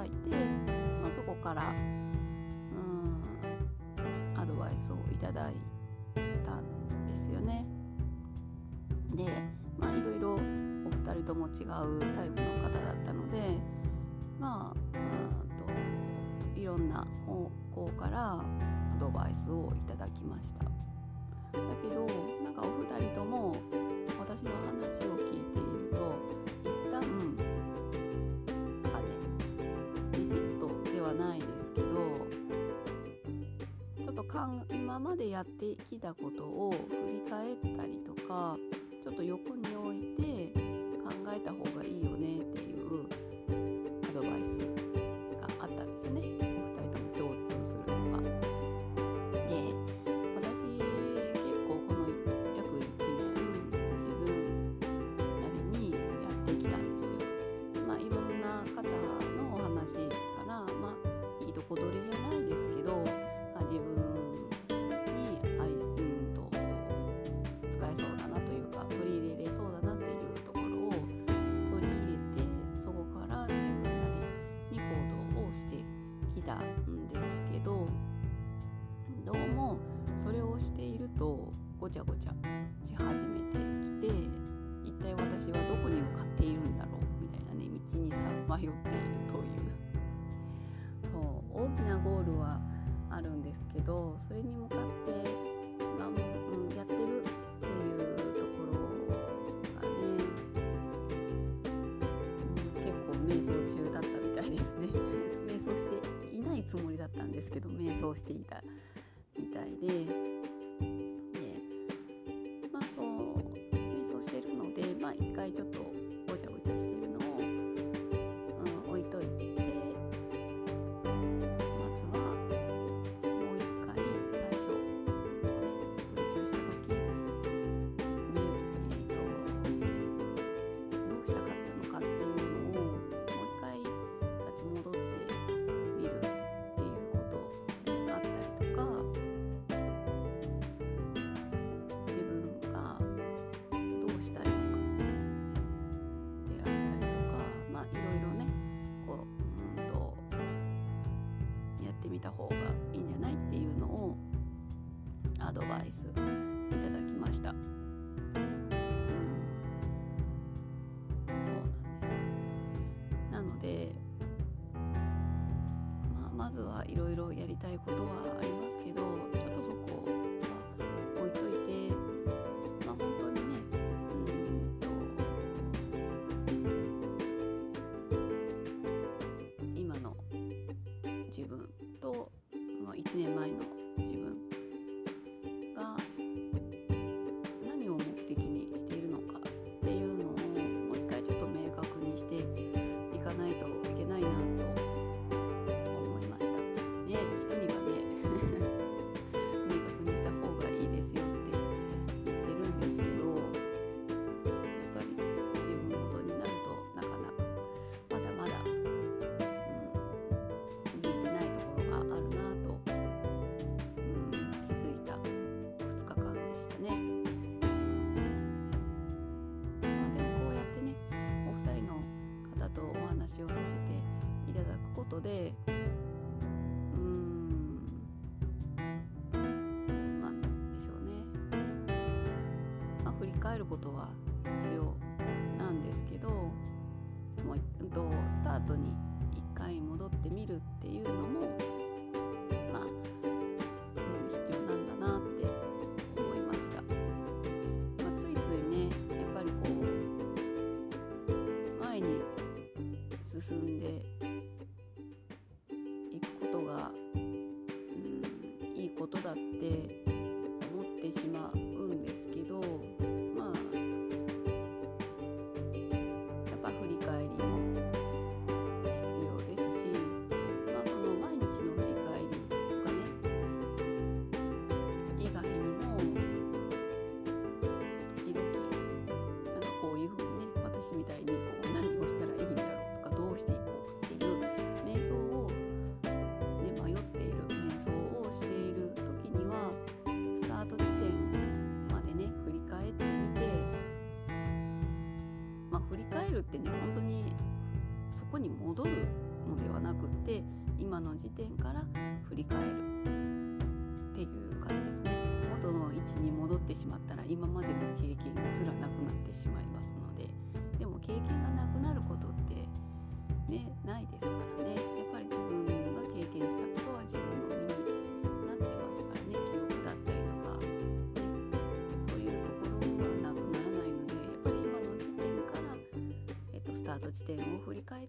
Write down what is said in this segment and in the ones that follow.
だいて、まあ、そこからうんアドバイスをいただいたんですよね。でまあいろいろお二人とも違うタイプの方だったのでまあうんといろんな方向からアドバイスをいただきましただけどなんかお二人とも私の話を聞いていると一旦今までやってきたことを振り返ったりとかちょっと横に置いて考えた方がいいよねっていうたんですけどどうもそれをしているとごちゃごちゃし始めてきて一体私はどこに向かっているんだろうみたいなね道にさ迷っているという。そう大きなゴールはあるんですけどそれに向かっけど瞑想していたみたいで。でまあそう瞑想してるのでまあ一回ちょっとみた方がいいんじゃないっていうのをアドバイスいただきました。うんそうなんですなので、まあ、まずはいろいろやりたいことはありますけど年前の。話をさせていただくことでうーんなんでしょうね、まあ、振り返ることは必要なんですけどもううんとスタートに一回戻ってみるっていうのもことだっるってね本当にそこに戻るのではなくって今の時点から振り返るっていう感じですね。元の位置に戻ってしまったら今までの経験すらなくなってしまいますのででも経験がなくなることってねないですからね。を振り返っ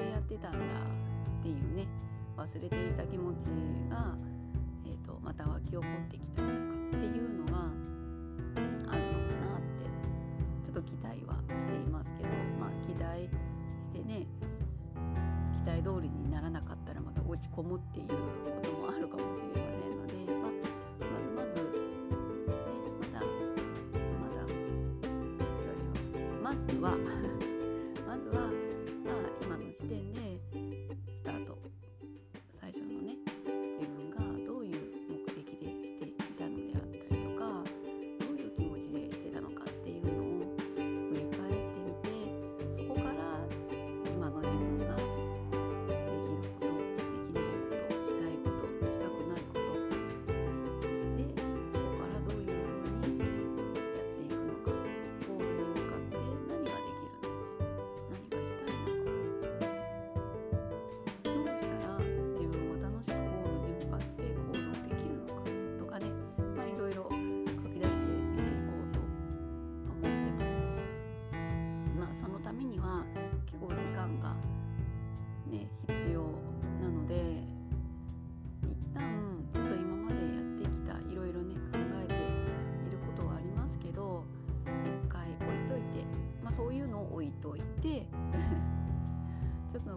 でやってたんだっていうね忘れていた気持ちが、えー、とまた湧き起こってきたりとかっていうのがあるのかなってちょっと期待はしていますけどまあ期待してね期待通りにならなかったらまた落ち込むっていうこともあるかもしれませんので、まあ、まずまずねまだまだ違う違うまずは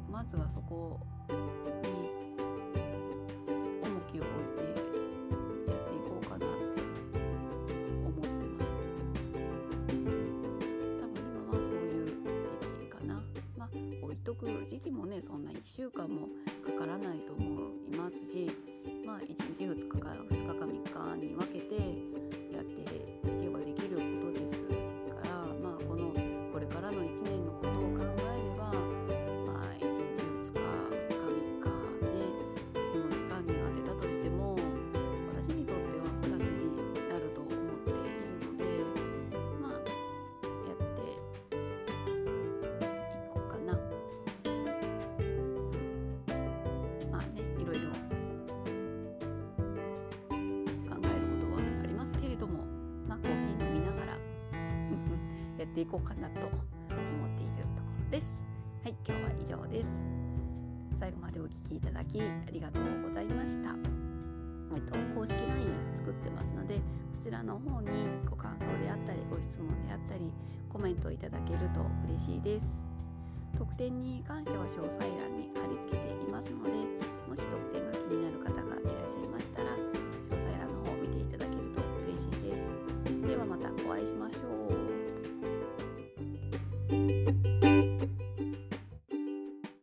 まずはそこに重きを置いてやっていこうかなって思ってます。多分今はそういう時期かな。まあ置いとく時期もねそんな1週間もかからないやっていこうかなと思っているところです。はい今日は以上です。最後までお聞きいただきありがとうございました。えっと公式 LINE 作ってますのでそちらの方にご感想であったりご質問であったりコメントいただけると嬉しいです。特典に関しては詳細欄に貼り付けていますのでもし特典が気になる方がいらっしゃいましたら